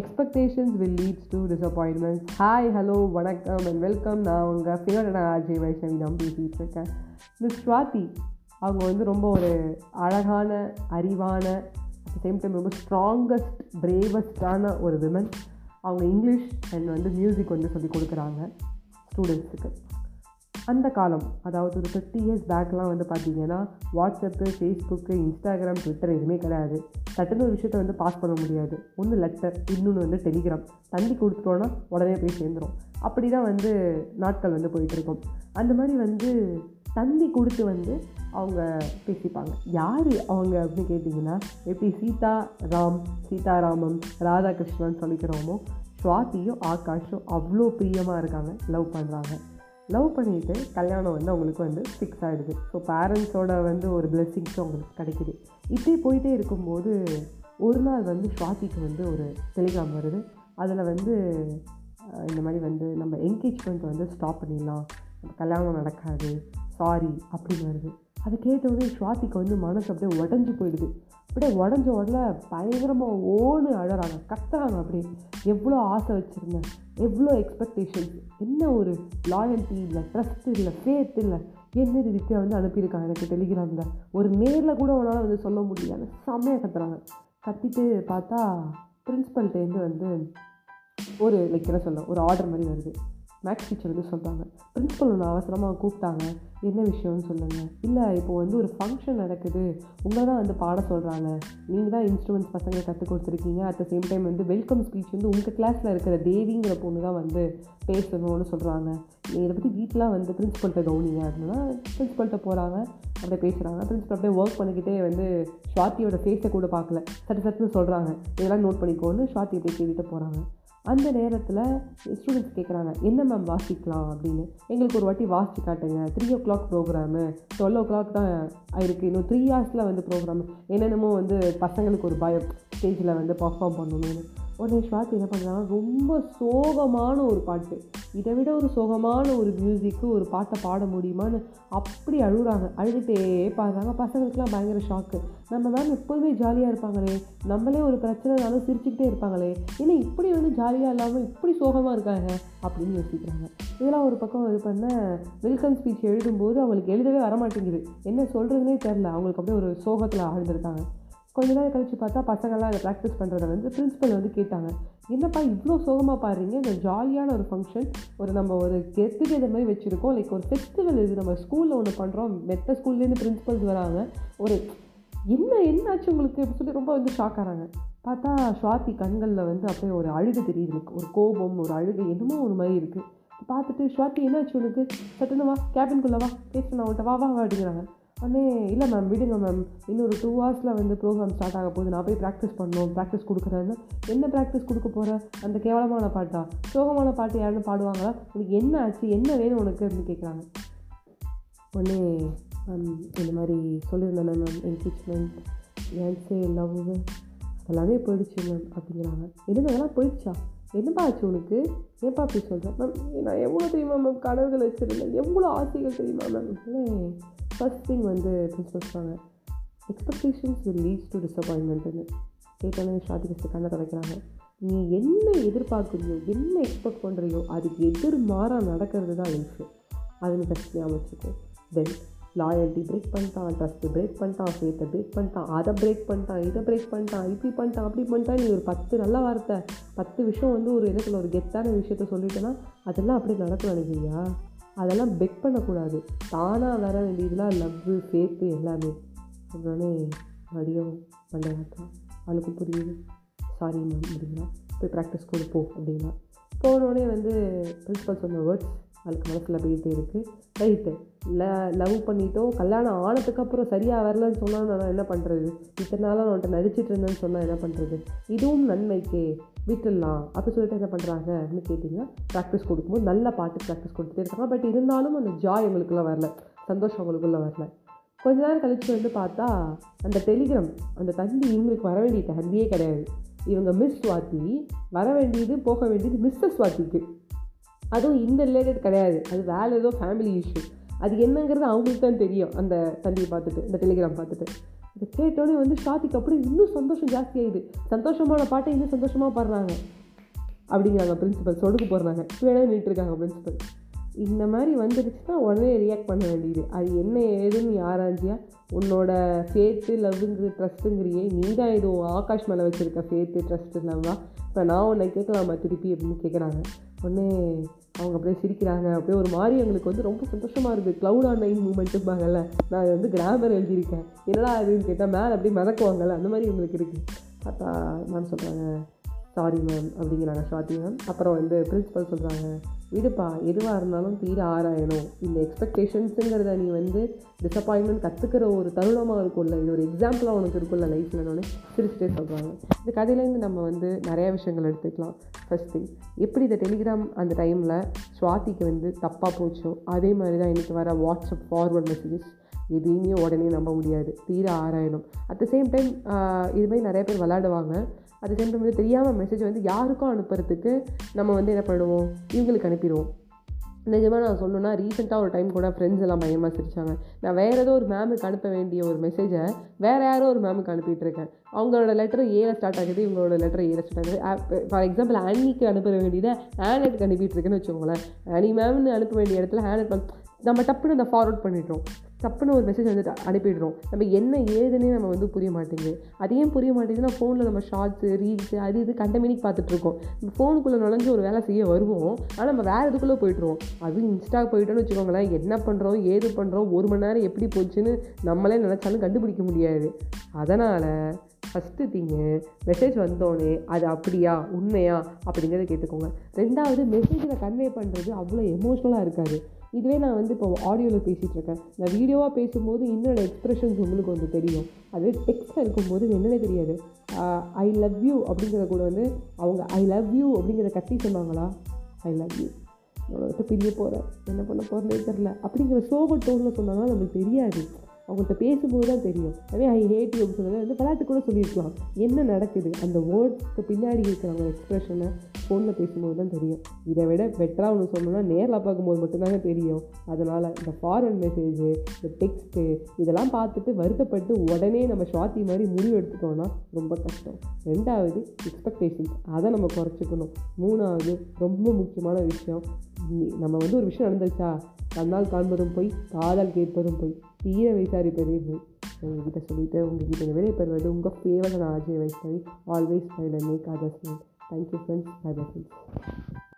Expectations will leads to disappointments hi hello வணக்கம் and welcome நான் உங்கள் ஃபினோட அஜய் வைஷ்ணவி தான் பேசிகிட்டு இருக்கேன். மிஸ் ஸ்வாதி அவங்க வந்து ரொம்ப ஒரு அழகான அறிவான அட் சேம் டைம் ரொம்ப ஸ்ட்ராங்கஸ்ட் பிரேவஸ்டான ஒரு விமன் அவங்க இங்கிலீஷ் அண்ட் வந்து மியூசிக் வந்து சொல்லி கொடுக்குறாங்க ஸ்டூடெண்ட்ஸுக்கு அந்த காலம் அதாவது ஒரு ஃபிஃப்டி இயர்ஸ் பேக்லாம் வந்து பார்த்தீங்கன்னா வாட்ஸ்அப்பு ஃபேஸ்புக்கு இன்ஸ்டாகிராம் ட்விட்டர் எதுவுமே கிடையாது. சட்டுன்னு ஒரு விஷயத்த வந்து பாஸ் பண்ண முடியாது. ஒன்று லெட்டர் இன்னொன்று வந்து டெலிகிராம் தந்தி கொடுத்துட்டோன்னா உடனே போய் சேர்ந்துடும் அப்படி தான் வந்து நாட்கள் வந்து போயிட்டுருக்கோம். அந்த மாதிரி வந்து தந்தி கொடுத்து வந்து அவங்க பேசிப்பாங்க. யார் அவங்க அப்படின்னு கேட்டிங்கன்னா எப்படி சீதா ராம் சீதாராமம் ராதாகிருஷ்ணன் சொல்லிக்கிறோமோ ஸ்வாதியும் ஆகாஷும் அவ்வளோ பிரியமாக இருக்காங்க லவ் பண்ணுறாங்க லவ் பண்ணிவிட்டு கல்யாணம் வந்து அவங்களுக்கு வந்து ஃபிக்ஸ் ஆகிடுது ஸோ பேரண்ட்ஸோட வந்து ஒரு பிளெஸ்ஸிங்ஸும் அவங்களுக்கு கிடைக்குது. இப்படி போயிட்டே இருக்கும்போது ஒரு நாள் வந்து ஸ்வாதிக்கு வந்து ஒரு டெலிகிராம் வருது. அதில் வந்து இந்த மாதிரி வந்து நம்ம என்கேஜ்மெண்ட் வந்து ஸ்டாப் பண்ணிடலாம். நம்ம கல்யாணம் நடக்காது. சாரி அப்படின்னு வருது. அதை கேட்டவுடனே ஸ்வாதிக்கு வந்து மனசு அப்படியே உடஞ்சி போயிடுது. அப்படியே உடஞ்ச உடனே பயங்கரமாக ஓன்னு அழறாங்க கத்துறாங்க அப்படியே எவ்வளோ ஆசை வச்சுருந்தேன் எவ்வளோ எக்ஸ்பெக்டேஷன்ஸ் என்ன ஒரு லாயல்ட்டி இல்லை ட்ரஸ்ட் இல்லை ஃபேத் இல்லை. என்ன இதுக்கே வந்து அனுப்பியிருக்காங்க எனக்கு டெலிகிராமில் ஒரு நேரில் கூட உன்னால் வந்து சொல்ல முடியல. செம்மையாக கத்துறாங்க. கத்திட்டு பார்த்தா பிரின்ஸிபல்கிட்டேருந்து வந்து ஒரு லைக் என்ன சொல்ல ஒரு ஆர்டர் மாதிரி வருது. மேக்ஸ் டீச்சர் வந்து சொல்கிறாங்க பிரின்ஸிபல் ஒன்று அவசரமாக கூப்பிட்டாங்க என்ன விஷயம்னு சொல்லுங்கள் இல்லை இப்போ வந்து ஒரு ஃபங்க்ஷன் நடக்குது உங்களை தான் வந்து பாட சொல்கிறாங்க நீங்கள் தான் இன்ஸ்ட்ருமெண்ட்ஸ் பசங்க கற்றுக் கொடுத்துருக்கீங்க. அட் த சேம் டைம் வந்து வெல்கம் ஸ்பீச் வந்து உங்கள் கிளாஸில் இருக்கிற தேவிங்கிற பொண்ணு தான் வந்து பேசணும்னு சொல்கிறாங்க நீ இதை பற்றி வீட்டில் வந்து பிரின்ஸிபல்கிட்ட கவுனிங்க அப்படின்னா பிரின்ஸிபல்கிட்ட போகிறாங்க அப்படியே பேசுகிறாங்க பிரின்ஸிபல் அப்படியே ஒர்க் பண்ணிக்கிட்டே வந்து ஸ்வாதியோட ஃபேஸை கூட பார்க்கல. சட்டு சட்டுன்னு சொல்கிறாங்க இதெல்லாம் நோட் பண்ணிக்கோன்னு ஸ்வாதி அப்படியே கேட்டுட்டு போகிறாங்க அந்த நேரத்தில் ஸ்டூடெண்ட்ஸ் கேட்குறாங்க என்ன மேம் வாசிக்கலாம்? அப்படின்னு. எங்களுக்கு ஒரு வாட்டி வாசிச்சு காட்டுங்க. Three o'clock programme twelve o'clock தான் இருக்குது இன்னும் த்ரீ ஹவர்ஸில் வந்து ப்ரோக்ராம் என்னென்னமோ வந்து பசங்களுக்கு ஒரு பயம். ஸ்டேஜில் வந்து பர்ஃபார்ம் பண்ணணும்னு. உடனே ஸ்வாதி என்ன பண்ணுறாங்க ரொம்ப சோகமான ஒரு பாட்டு. இதை விட ஒரு சோகமான ஒரு மியூசிக்கு ஒரு பாட்டை பாட முடியுமான்னு அப்படி அழுகுறாங்க. அழுதுகிட்டே பாடுறாங்க. பசங்களுக்குலாம் பயங்கர ஷாக்கு நம்ம மேம் எப்போதுமே ஜாலியாக இருப்பாங்களே? நம்மளே ஒரு பிரச்சனைனாலும் சிரிச்சுக்கிட்டே இருப்பாங்களே? ஏன்னா இப்படி வந்து ஜாலியாக இல்லாமல் இப்படி சோகமாக இருக்காங்க? அப்படின்னு யோசிக்கிறாங்க. இதெல்லாம் ஒரு பக்கம் இது பண்ண வெல்கம் ஸ்பீச் எழுதும்போது அவங்களுக்கு எழுதவே வரமாட்டேங்குது. என்ன சொல்கிறதுனே தெரில அவங்களுக்கு அப்படியே ஒரு சோகத்தில் ஆழ்ந்திருக்காங்க. கொஞ்ச நாள் கழிச்சு பார்த்தா பசங்கள்லாம் அதை ப்ராக்டிஸ் பண்ணுறத வந்து பிரின்ஸிபல் வந்து கேட்டாங்க. என்னப்பா இவ்வளோ சோகமாக பாடுறீங்க? இந்த ஜாலியான ஒரு ஃபங்க்ஷன் ஒரு நம்ம ஒரு கெட் டுகெதர் மாதிரி வச்சுருக்கோம். லைக் ஒரு ஃபெஸ்டிவல் இது நம்ம ஸ்கூலில் ஒன்று பண்ணுறோம் மெத்த ஸ்கூல்லேருந்து பிரின்ஸிபல்ஸ் வராங்க. ஒரு என்ன என்னாச்சு உங்களுக்கு? அப்படின்னு சொல்லி ரொம்ப வந்து ஷாக் ஆகிறாங்க பார்த்தா ஸ்வாதி கண்களில் வந்து அப்படியே ஒரு அழுகு தெரியுது. எனக்கு ஒரு கோபம் ஒரு அழுகு என்னமோ ஒரு மாதிரி இருக்குது பார்த்துட்டு ஸ்வாதி என்னாச்சு உனக்கு? சட்டுன்னு வா கேபின்குள்ளே வா. பேசணும் அவன்கிட்ட வா வா வா அப்படிங்கிறாங்க. உடனே இல்லை மேம் விடுங்க மேம் இன்னொரு டூ ஹவர்ஸில் வந்து ப்ரோக்ராம் ஸ்டார்ட் ஆக போகுது. நான் போய் ப்ராக்டிஸ் பண்ணணும் ப்ராக்டிஸ் கொடுக்குறேன்னு. என்ன ப்ராக்டிஸ் கொடுக்க போகிற அந்த கேவலமான பாட்டா? சோகமான பாட்டு யாருன்னு பாடுவாங்களா? உனக்கு என்ன ஆச்சு? என்ன வேணும் உனக்கு? அப்படின்னு கேட்குறாங்க உடனே மேம் இந்த மாதிரி சொல்லியிருந்தேன் மேம் என்கேஜ்மெண்ட் ஏன்ஸே லவ் எல்லாமே போயிடுச்சு மேம் அப்படிங்கிறாங்க. என்ன அதெல்லாம் போயிடுச்சா? என்னப்பா ஆச்சு உனக்கு? ஏன்ப்பா அப்படி சொல்கிறேன் மேம் நான் எவ்வளோ தெரியுமா மேம் கனவுகள் வச்சுருந்தேன். எவ்வளோ ஆசைகள் தெரியுமா மேம் ஃபர்ஸ்ட் திங் வந்து பிரின்சிபல் சொல்கிறாங்க எக்ஸ்பெக்டேஷன்ஸ் வில் லீட்ஸ் டு டிசப்பாயின்மெண்ட்டுன்னு கேட்டோன்னே ஷாதிக்கு கண்ணை தொலைக்கிறாங்க நீ என்ன எதிர்பார்க்குறியோ என்ன எக்ஸ்பெக்ட் பண்ணுறியோ அதுக்கு எதிர்மாறாக நடக்கிறது தான் லைஃபு அதுன்னு ஃபஸ்ட் ஞாபகம் வச்சுக்கோ. தென் லாயல்ட்டி பிரேக் பண்ணிட்டான் ட்ரஸ்ட்டு பிரேக் பண்ணிட்டான் ஃபேத்தை பிரேக் பண்ணிட்டான் அதை பிரேக் பண்ணிட்டான் இதை பிரேக் பண்ணிட்டான் இப்படி பண்ணிட்டான் அப்படி பண்ணிட்டான் நீ ஒரு பத்து நல்ல வார்த்தை பத்து விஷயம் வந்து ஒரு இடத்துல ஒரு கெத்தான விஷயத்த சொல்லிட்டேன்னா அதெல்லாம் அப்படி நடக்கும் நினைக்கிறியா? அதெல்லாம் பெக் பண்ணக்கூடாது. தானாக வர வேண்டியதுலாம் லவ்வு ஃபேத்து எல்லாமே. உடனே மடியும் மண்டையாட்டம் அவளுக்கு புரியுது. சாரி மேம் அப்படின்னா போய் ப்ராக்டிஸ் கொடு போ அப்படின்னா. போனோடனே வந்து பிரின்ஸிபல் சொன்ன வேர்ட்ஸ் அவளுக்கு மனசில் போயிட்டு இருக்குது ரைட்டு ல லவ் பண்ணிட்டோம். கல்யாணம் ஆனதுக்கப்புறம் சரியாக வரலன்னு சொன்னால் நான் என்ன பண்ணுறது இத்தனை நாளாக நான் உன்ட்ட நடிச்சிட்டு இருந்தேன்னு சொன்னால் என்ன பண்ணுறது இதுவும் நன்மைக்கே. விட்டுடலாம். அப்படி சொல்லிட்டு என்ன பண்ணுறாங்க அப்படின்னு கேட்டிங்கன்னா ப்ராக்டிஸ் கொடுக்கும்போது நல்ல பாட்டு ப்ராக்டிஸ் கொடுத்துட்டே இருக்காங்க. பட் இருந்தாலும் அந்த ஜாய் எங்களுக்குள்ளே வரல. சந்தோஷம் அவங்களுக்குள்ளே வரல. கொஞ்ச நேரம் கழிச்சு வந்து பார்த்தா அந்த டெலிகிராம் அந்த தந்தி இவங்களுக்கு வர வேண்டிய தந்தியே கிடையாது. இவங்க மிஸ் ஸ்வாதி வர வேண்டியது போக வேண்டியது மிஸ்ஸஸ் ஸ்வாதிக்கு அதுவும் இந்த ரிலேட்டட் கிடையாது. அது வேறு ஏதோ ஃபேமிலி இஷ்யூ அது என்னங்கிறது அவங்களுக்கு தான் தெரியும் அந்த தந்தியை பார்த்துட்டு இந்த டெலிகிராம் பார்த்துட்டு. இதை கேட்டோடனே வந்து ஷாத்திக்கு அப்படி இன்னும் சந்தோஷம் ஜாஸ்தியாயிடுது சந்தோஷமான பாட்டை இன்னும் சந்தோஷமாக பாடுறாங்க. அப்படிங்கிறாங்க பிரின்சிபல் சொடுக்கு போடுறாங்க. கீழே நின்றுருக்காங்க பிரின்சிபல் இந்த மாதிரி வந்துடுச்சுன்னா உடனே ரியாக்ட் பண்ண வேண்டியது. அது என்ன ஏதுன்னு நீ உன்னோட ஃபேத்து லவ்ங்கிற ட்ரஸ்ட்டுங்கிறியே நீ தான் இது ஆகாஷ் மேலே வச்சுருக்க ஃபேத்து ட்ரஸ்ட்டு லவ்வா இப்போ நான் உன்னை கேட்கலாமா திருப்பி அப்படின்னு கேட்குறாங்க உடனே அவங்க அப்படியே சிரிக்கிறாங்க. அப்படியே ஒரு மாதிரி எங்களுக்கு வந்து ரொம்ப சந்தோஷமாக இருக்குது க்ளவுட் ஆன்லைன் மூமெண்ட்டும்பாங்கல்ல நான் அது வந்து கிராமர் எழுதியிருக்கேன். என்னடா அதுன்னு கேட்டால் மேலே அப்படியே மிதக்குவாங்கல்ல அந்த மாதிரி உங்களுக்கு இருக்குது பார்த்தா மேம் சொல்கிறாங்க சாரி மேம் அப்படிங்கிறாங்க ஸ்வாதி மேம் அப்புறம் வந்து பிரின்ஸிபல் சொல்கிறாங்க விடுப்பா எதுவாக இருந்தாலும் தீர ஆராயணும். இந்த எக்ஸ்பெக்டேஷன்ஸுங்கிறத நீ வந்து டிசப்பாயின்மெண்ட் கற்றுக்கிற ஒரு தருணமாக இருக்கும்ல. இது ஒரு எக்ஸாம்பிளாக உனக்கு இருக்கும்ல லைஃப்லன்னு சிரிச்சிட்டே சொல்கிறாங்க இந்த கதையிலேருந்து நம்ம வந்து நிறையா விஷயங்கள் எடுத்துக்கலாம். ஃபஸ்ட் திங் எப்படி இந்த டெலிகிராம் அந்த டைமில் ஸ்வாதிக்கு வந்து தப்பாக போச்சோ அதே மாதிரி தான் இன்றைக்கி வர வாட்ஸ்அப் ஃபார்வர்ட் மெசேஜஸ் எதையுமே உடனே நம்ப முடியாது. தீர ஆராயணும். அட் த சேம் டைம் இதுமாதிரி நிறைய பேர் விளாடுவாங்க அது சென்று வந்து தெரியாமல் மெசேஜ் வந்து யாருக்கும் அனுப்புறதுக்கு நம்ம வந்து என்ன பண்ணுவோம்? இவங்களுக்கு அனுப்பிடுவோம். நிஜமாக நான் சொல்லணும்னா ரீசெண்டாக ஒரு டைம் கூட ஃப்ரெண்ட்ஸ் எல்லாம் பயமாக சிரிச்சாங்க. நான் வேறு ஏதோ ஒரு மேமுக்கு அனுப்ப வேண்டிய ஒரு மெசேஜை வேறு யாரோ ஒரு மேமுக்கு அனுப்பிட்டு இருக்கேன். அவங்களோட லெட்டர் ஏல ஸ்டார்ட் ஆகுது இவங்களோட லெட்டர் ஏல ஸ்டார்ட் ஆகுது. ஃபார் எக்ஸாம்பிள் ஆனிக்கு அனுப்ப வேண்டியதை ஹேண்ட்க்கு அனுப்பிட்டு இருக்கேன்னு வச்சுக்கோங்களேன். ஆனி மேம்னு அனுப்ப வேண்டிய இடத்துல ஹேண்ட் நம்ம டப்புன்னு அந்த ஃபார்வர்ட் பண்ணிடுறோம். டப்புன்னு ஒரு மெசேஜ் வந்து அனுப்பிடுறோம். நம்ம என்ன ஏதுன்னே நம்ம வந்து புரிய மாட்டேங்குது. அதையும் புரிய மாட்டேங்குதுன்னா ஃபோனில் நம்ம ஷார்ட்ஸு ரீல்ஸு அது இது கண்டமினிக் பார்த்துட்ருக்கோம் நம்ம ஃபோனுக்குள்ளே நுழைஞ்சு ஒரு வேலை செய்ய வருவோம். ஆனால் நம்ம வேறு இதுக்குள்ளே போய்ட்டுருவோம்? அதுவும் இன்ஸ்டா போயிட்டோன்னு வச்சுக்கோங்களேன். என்ன பண்ணுறோம் ஏது பண்ணுறோம் ஒரு மணி நேரம் எப்படி போச்சுன்னு நம்மளே நினச்சாலும் கண்டுபிடிக்க முடியாது. அதனால் ஃபஸ்ட்டு திங்கு மெசேஜ் வந்தோடனே அது அப்படியா உண்மையா அப்படிங்கிறத கேட்டுக்கோங்க. ரெண்டாவது மெசேஜில் கன்வே பண்ணுறது அவ்வளோ எமோஷ்னலாக இருக்காது. இதுவே நான் வந்து இப்போ ஆடியோவில் பேசிகிட்டு இருக்கேன் நான் வீடியோவாக பேசும்போது இன்னொரு எக்ஸ்ப்ரெஷன்ஸ் உங்களுக்கு வந்து தெரியும். அதுவே டெக்ஸ்ட்டாக இருக்கும்போது என்னென்ன தெரியாது. ஐ லவ் யூ அப்படிங்கிறத கூட வந்து அவங்க ஐ லவ் யூ அப்படிங்கிறத கட்டி சொன்னாங்களா ஐ லவ் யூ நான் விட்டு பிரிய போகிறேன் என்ன பண்ண போகிறேன்னு தெரில அப்படிங்கிற சோக டோனில் சொன்னாங்கன்னா நம்மளுக்கு தெரியாது. அவங்கள்ட்ட பேசும்போது தான் தெரியும். அதே ஐ ஹேட் யூ சொன்னதை வந்து விளையாட்டு கூட சொல்லியிருக்கலாம். என்ன நடக்குது? அந்த வேர்ட்ஸ்க்கு பின்னாடி இருக்கிற அவங்க எக்ஸ்ப்ரெஷனை ஃபோனில் பேசும்போது தான் தெரியும். இதை விட பெட்டராக ஒன்று சொல்லணும்னா நேரில் பார்க்கும்போது மட்டும்தாங்க தெரியும். அதனால் இந்த ஃபார்வர்ட் மெசேஜு இந்த டெக்ஸ்ட்டு இதெல்லாம் பார்த்துட்டு வருத்தப்பட்டு உடனே நம்ம ஷாத்தி மாதிரி முடிவு எடுத்துட்டோம்னா ரொம்ப கஷ்டம். ரெண்டாவது எக்ஸ்பெக்டேஷன்ஸ் அதை நம்ம குறைச்சிக்கணும். மூணாவது ரொம்ப முக்கியமான விஷயம். நம்ம வந்து ஒரு விஷயம் நடந்துச்சா கண்ணால் காண்பதும் போய் காதால் கேட்பதும் போய். தீர வைசாரி பெரியவை உங்ககிட்ட சொல்லிவிட்டு உங்ககிட்ட விடை பெறுவது உங்கள் favourite Ajay வைசாரி always fail make others name thank you friends bye bye friends